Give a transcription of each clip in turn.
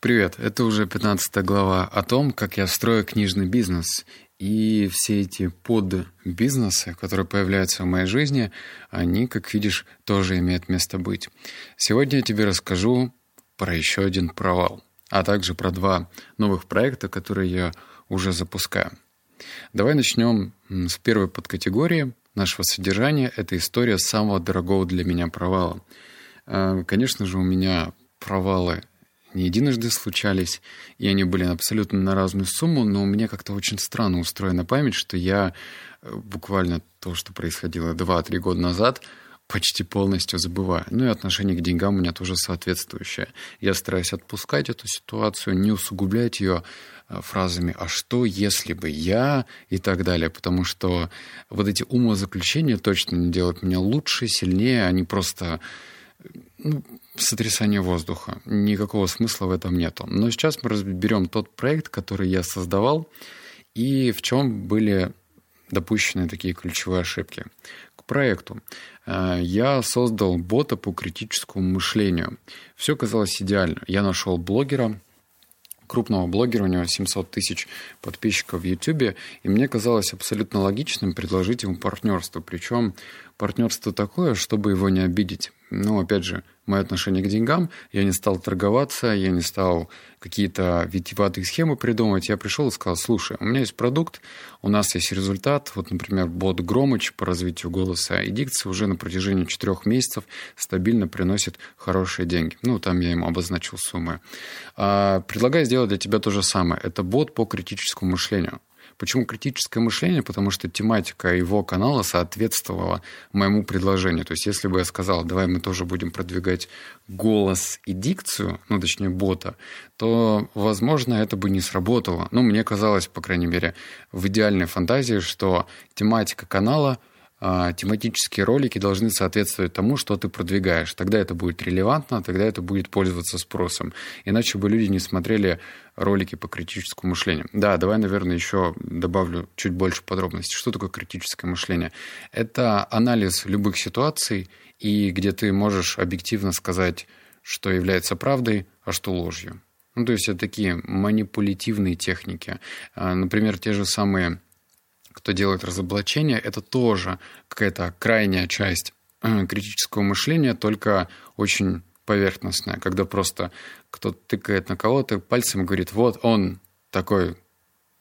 Привет, это уже 15 глава о том, как я строю книжный бизнес. И все эти подбизнесы, которые появляются в моей жизни, они, как видишь, тоже имеют место быть. Сегодня я тебе расскажу про еще один провал, а также про два новых проекта, которые я уже запускаю. Давай начнем с первой подкатегории нашего содержания. Это история самого дорогого для меня провала. Э, конечно же, у меня провалы не единожды случались, и они были абсолютно на разную сумму, но у меня как-то очень странно устроена память, что я э, буквально то, что происходило 2-3 года назад, почти полностью забываю. Ну и отношение к деньгам у меня тоже соответствующее. Я стараюсь отпускать эту ситуацию, не усугублять ее э, фразами «а что, если бы я?» и так далее, потому что вот эти умозаключения точно не делают меня лучше, сильнее, они просто ну, сотрясание воздуха. Никакого смысла в этом нету. Но сейчас мы разберем тот проект, который я создавал, и в чем были допущены такие ключевые ошибки. К проекту. Э, я создал бота по критическому мышлению. Все казалось идеально. Я нашел блогера, крупного блогера, у него 700 тысяч подписчиков в YouTube, и мне казалось абсолютно логичным предложить ему партнерство. Причем партнерство такое, чтобы его не обидеть. Ну, опять же, мое отношение к деньгам, я не стал торговаться, я не стал какие-то витиеватые схемы придумывать. Я пришел и сказал, слушай, у меня есть продукт, у нас есть результат. Вот, например, бот Громыч по развитию голоса и дикции уже на протяжении четырех месяцев стабильно приносит хорошие деньги. Ну, там я ему обозначил суммы. А, предлагаю сделать для тебя то же самое. Это бот по критическому мышлению. Почему критическое мышление? Потому что тематика его канала соответствовала моему предложению. То есть, если бы я сказал, давай мы тоже будем продвигать голос и дикцию, ну, точнее, бота, то, возможно, это бы не сработало. Ну, мне казалось, по крайней мере, в идеальной фантазии, что тематика канала тематические ролики должны соответствовать тому, что ты продвигаешь. Тогда это будет релевантно, тогда это будет пользоваться спросом. Иначе бы люди не смотрели ролики по критическому мышлению. Да, давай, наверное, еще добавлю чуть больше подробностей. Что такое критическое мышление? Это анализ любых ситуаций, и где ты можешь объективно сказать, что является правдой, а что ложью. Ну, то есть это такие манипулятивные техники. А, например, те же самые кто делает разоблачение, это тоже какая-то крайняя часть э, критического мышления, только очень поверхностная, когда просто кто-то тыкает на кого-то пальцем и говорит, вот он такой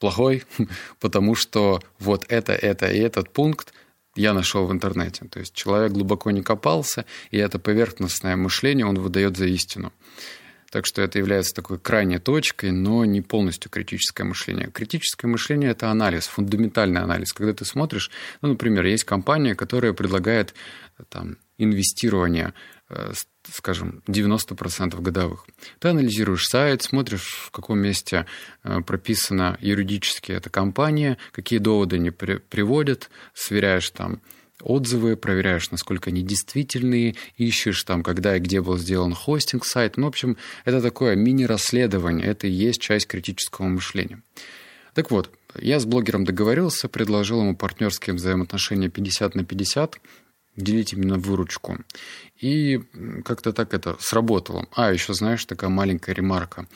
плохой, потому что вот это, это и этот пункт я нашел в интернете. То есть человек глубоко не копался, и это поверхностное мышление он выдает за истину. Так что это является такой крайней точкой, но не полностью критическое мышление. Критическое мышление – это анализ, фундаментальный анализ. Когда ты смотришь, ну, например, есть компания, которая предлагает там, инвестирование, э, скажем, 90% годовых. Ты анализируешь сайт, смотришь, в каком месте э, прописана юридически эта компания, какие доводы они приводят, сверяешь там отзывы, проверяешь, насколько они действительные, ищешь там, когда и где был сделан хостинг сайта. Ну, в общем, это такое мини-расследование, это и есть часть критического мышления. Так вот, я с блогером договорился, предложил ему партнерские взаимоотношения 50 на 50, делить именно выручку. И как-то так это сработало. А, еще, знаешь, такая маленькая ремарка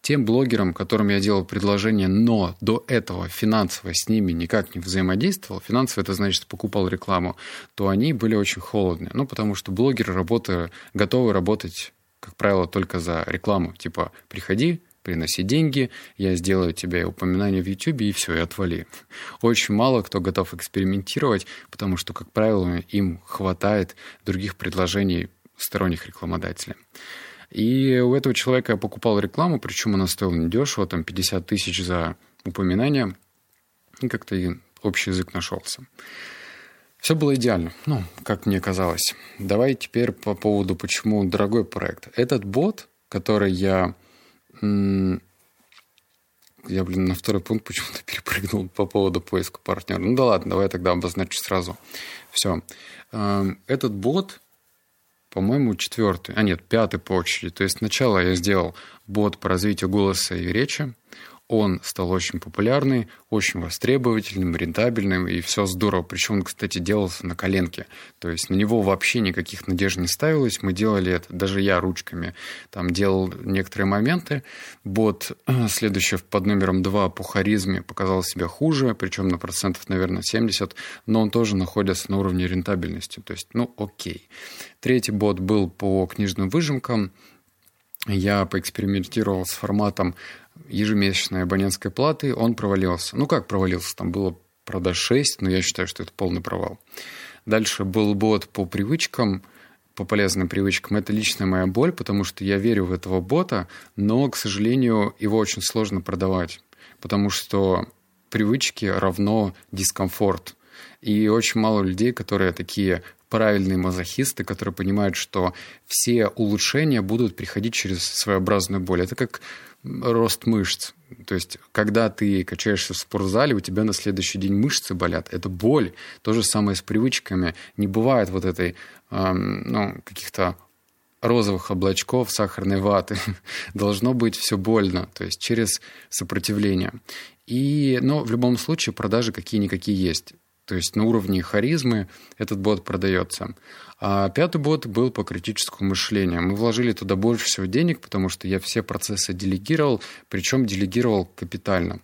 тем блогерам, которым я делал предложение, но до этого финансово с ними никак не взаимодействовал, финансово это значит покупал рекламу, то они были очень холодные. Ну, потому что блогеры работы, готовы работать, как правило, только за рекламу. Типа, приходи, приноси деньги, я сделаю тебе упоминание в YouTube, и все, и отвали. Очень мало кто готов экспериментировать, потому что, как правило, им хватает других предложений сторонних рекламодателей. И у этого человека я покупал рекламу, причем она стоила недешево, там 50 тысяч за упоминание. И как-то общий язык нашелся. Все было идеально, ну, как мне казалось. Давай теперь по поводу, почему дорогой проект. Этот бот, который я... Я, блин, на второй пункт почему-то перепрыгнул по поводу поиска партнера. Ну да ладно, давай тогда обозначу сразу. Все. Эм, этот бот по-моему, четвертый, а нет, пятый по очереди. То есть сначала я сделал бот по развитию голоса и речи. Он стал очень популярный, очень востребовательным, рентабельным, и все здорово. Причем он, кстати, делался на коленке. То есть на него вообще никаких надежд не ставилось. Мы делали это, даже я ручками там делал некоторые моменты. Бот, следующий под номером 2 по харизме, показал себя хуже, причем на процентов, наверное, 70, но он тоже находится на уровне рентабельности. То есть, ну, окей. Третий бот был по книжным выжимкам. Я поэкспериментировал с форматом ежемесячной абонентской платы, он провалился. Ну как провалился? Там было продаж 6, но я считаю, что это полный провал. Дальше был бот по привычкам, по полезным привычкам. Это личная моя боль, потому что я верю в этого бота, но, к сожалению, его очень сложно продавать, потому что привычки равно дискомфорт. И очень мало людей, которые такие правильные мазохисты, которые понимают, что все улучшения будут приходить через своеобразную боль. Это как рост мышц. То есть, когда ты качаешься в спортзале, у тебя на следующий день мышцы болят. Это боль. То же самое с привычками. Не бывает вот этой, эм, ну, каких-то розовых облачков, сахарной ваты. Должно быть все больно, то есть через сопротивление. И, но в любом случае продажи какие-никакие есть. То есть на уровне харизмы этот бот продается. А пятый бот был по критическому мышлению. Мы вложили туда больше всего денег, потому что я все процессы делегировал, причем делегировал капитально.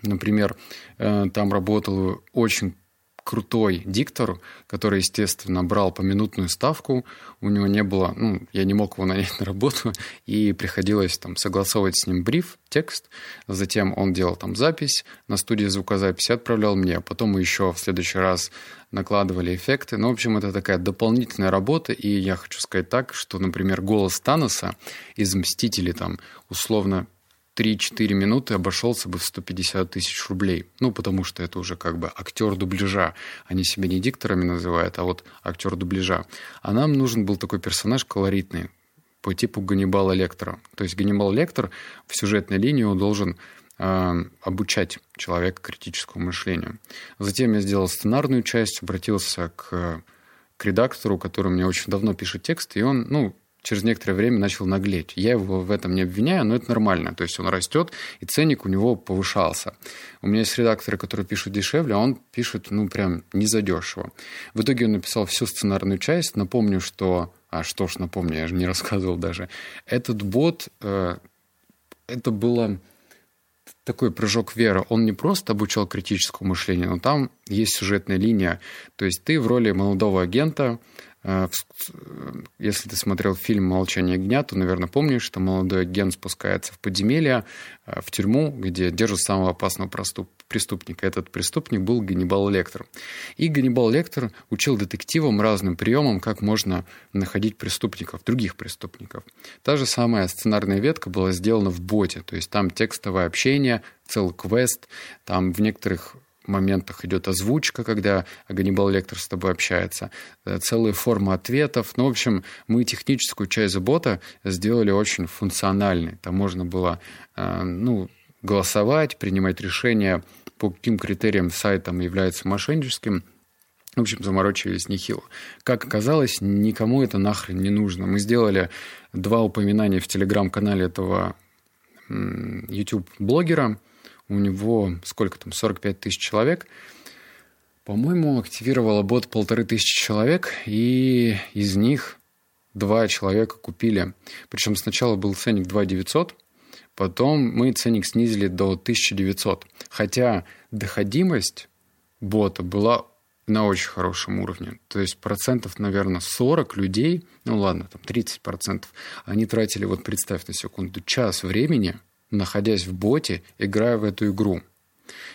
Например, э, там работал очень крутой диктор, который, естественно, брал поминутную ставку. У него не было, ну, я не мог его нанять на работу, и приходилось там согласовывать с ним бриф, текст. Затем он делал там запись на студии звукозаписи, отправлял мне. Потом мы еще в следующий раз накладывали эффекты. Ну, в общем, это такая дополнительная работа, и я хочу сказать так, что, например, голос Таноса из «Мстителей» там условно 3-4 минуты обошелся бы в 150 тысяч рублей. Ну, потому что это уже как бы актер дубляжа. Они себя не дикторами называют, а вот актер дубляжа. А нам нужен был такой персонаж колоритный, по типу Ганнибала Лектора. То есть Ганнибал Лектор в сюжетной линии должен э, обучать человека критическому мышлению. Затем я сделал сценарную часть, обратился к, к редактору, который мне очень давно пишет текст, и он, ну, через некоторое время начал наглеть. Я его в этом не обвиняю, но это нормально. То есть он растет, и ценник у него повышался. У меня есть редакторы, которые пишут дешевле, а он пишет, ну, прям незадешево. В итоге он написал всю сценарную часть. Напомню, что... А что ж, напомню, я же не рассказывал даже. Этот бот... Э, это было такой прыжок веры. Он не просто обучал критическому мышлению, но там есть сюжетная линия. То есть ты в роли молодого агента если ты смотрел фильм «Молчание огня», то, наверное, помнишь, что молодой агент спускается в подземелье, э, в тюрьму, где держат самого опасного преступника. Этот преступник был Ганнибал Лектор. И Ганнибал Лектор учил детективам разным приемам, как можно находить преступников, других преступников. Та же самая сценарная ветка была сделана в боте, то есть там текстовое общение, целый квест, там в некоторых моментах идет озвучка, когда Ганнибал Лектор с тобой общается, э, целые формы ответов. Ну, в общем, мы техническую часть бота сделали очень функциональной. Там можно было э, ну, голосовать, принимать решения, по каким критериям сайт там является мошенническим. В общем, заморочились нехило. Как оказалось, никому это нахрен не нужно. Мы сделали два упоминания в телеграм-канале этого YouTube-блогера – у него сколько там, 45 тысяч человек. По-моему, активировала бот полторы тысячи человек, и из них два человека купили. Причем сначала был ценник 2 900, потом мы ценник снизили до 1900. Хотя доходимость бота была на очень хорошем уровне. То есть процентов, наверное, 40 людей, ну ладно, там 30 процентов, они тратили, вот представь на секунду, час времени – находясь в боте, играя в эту игру.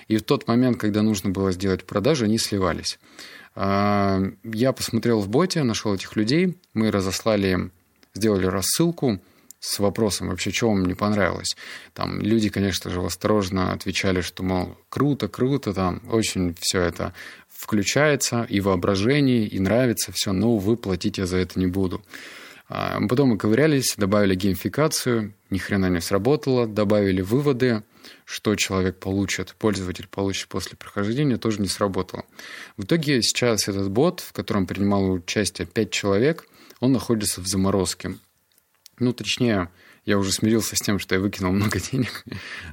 И в тот момент, когда нужно было сделать продажи, они сливались. А, я посмотрел в боте, нашел этих людей, мы разослали им, сделали рассылку с вопросом вообще, что вам не понравилось. Там люди, конечно же, осторожно отвечали, что, мол, круто, круто, там очень все это включается и воображение, и нравится все, но, платить я за это не буду. А, потом мы ковырялись, добавили геймификацию, ни хрена не сработало, добавили выводы, что человек получит, пользователь получит после прохождения, тоже не сработало. В итоге сейчас этот бот, в котором принимало участие 5 человек, он находится в заморозке. Ну, точнее, я уже смирился с тем, что я выкинул много денег.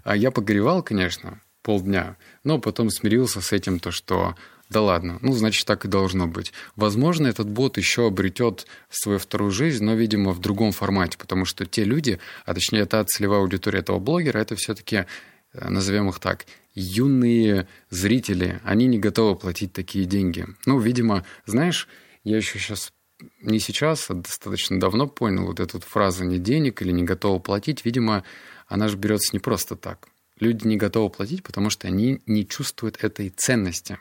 А я погоревал, конечно, полдня, но потом смирился с этим, то, что да ладно, ну, значит, так и должно быть. Возможно, этот бот еще обретет свою вторую жизнь, но, видимо, в другом формате, потому что те люди, а точнее, та целевая аудитория этого блогера, это все-таки, э, назовем их так, юные зрители, они не готовы платить такие деньги. Ну, видимо, знаешь, я еще сейчас не сейчас, а достаточно давно понял вот эту фразу «не денег» или «не готовы платить». Видимо, она же берется не просто так. Люди не готовы платить, потому что они не чувствуют этой ценности.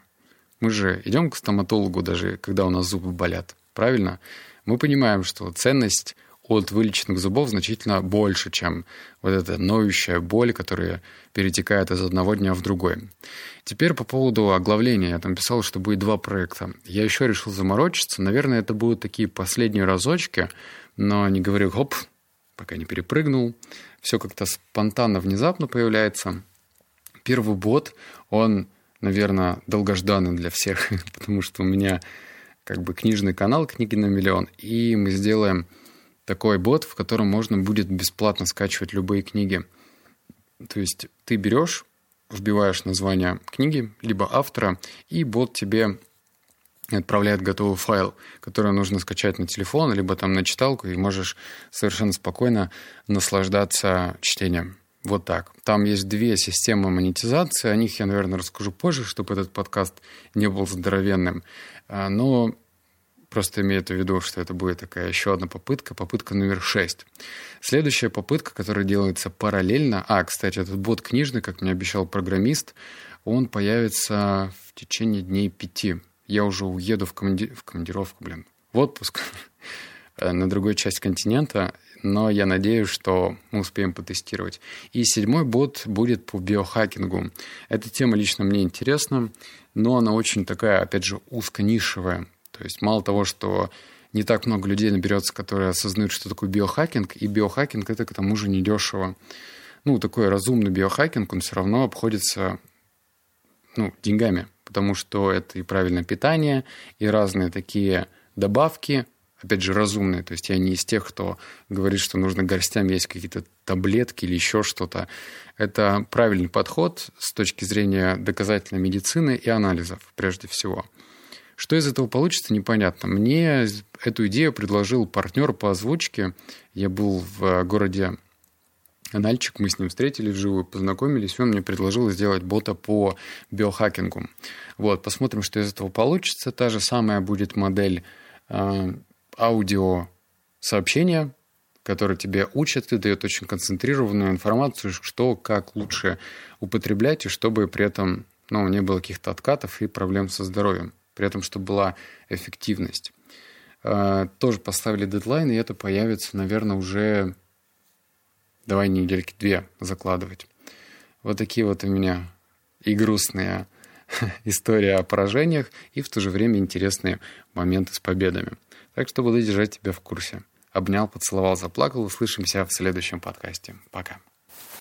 Мы же идем к стоматологу даже, когда у нас зубы болят. Правильно? Мы понимаем, что ценность от вылеченных зубов значительно больше, чем вот эта ноющая боль, которая перетекает из одного дня в другой. Теперь по поводу оглавления. Я там писал, что будет два проекта. Я еще решил заморочиться. Наверное, это будут такие последние разочки, но не говорю хоп, пока не перепрыгнул. Все как-то спонтанно, внезапно появляется. Первый бот, он, наверное, долгожданный для всех, потому что у меня как бы книжный канал «Книги на миллион», и мы сделаем такой бот, в котором можно будет бесплатно скачивать любые книги. То есть ты берешь, вбиваешь название книги, либо автора, и бот тебе отправляет готовый файл, который нужно скачать на телефон, либо там на читалку, и можешь совершенно спокойно наслаждаться чтением. Вот так. Там есть две системы монетизации, о них я, наверное, расскажу позже, чтобы этот подкаст не был здоровенным. А, но Просто имеет в виду, что это будет такая еще одна попытка, попытка номер шесть. Следующая попытка, которая делается параллельно... А, кстати, этот бот книжный, как мне обещал программист, он появится в течение дней пяти. Я уже уеду в, команди... в командировку, блин, в отпуск на другую часть континента, но я надеюсь, что мы успеем потестировать. И седьмой бот будет по биохакингу. Эта тема лично мне интересна, но она очень такая, опять же, узконишевая. То есть мало того, что не так много людей наберется, которые осознают, что такое биохакинг, и биохакинг это к тому же недешево. Ну, такой разумный биохакинг, он все равно обходится ну, деньгами, потому что это и правильное питание, и разные такие добавки, опять же, разумные. То есть я не из тех, кто говорит, что нужно горстями есть какие-то таблетки или еще что-то. Это правильный подход с точки зрения доказательной медицины и анализов, прежде всего. Что из этого получится, непонятно. Мне эту идею предложил партнер по озвучке. Я был в городе Нальчик, мы с ним встретились вживую, познакомились, и он мне предложил сделать бота по биохакингу. Вот, посмотрим, что из этого получится. Та же самая будет модель э, аудио сообщения, который тебе учит и дает очень концентрированную информацию, что как лучше употреблять, и чтобы при этом ну, не было каких-то откатов и проблем со здоровьем при этом, чтобы была эффективность. А, тоже поставили дедлайн, и это появится, наверное, уже давай недельки две закладывать. Вот такие вот у меня и грустные истории о поражениях, и в то же время интересные моменты с победами. Так что буду держать тебя в курсе. Обнял, поцеловал, заплакал. Услышимся в следующем подкасте. Пока.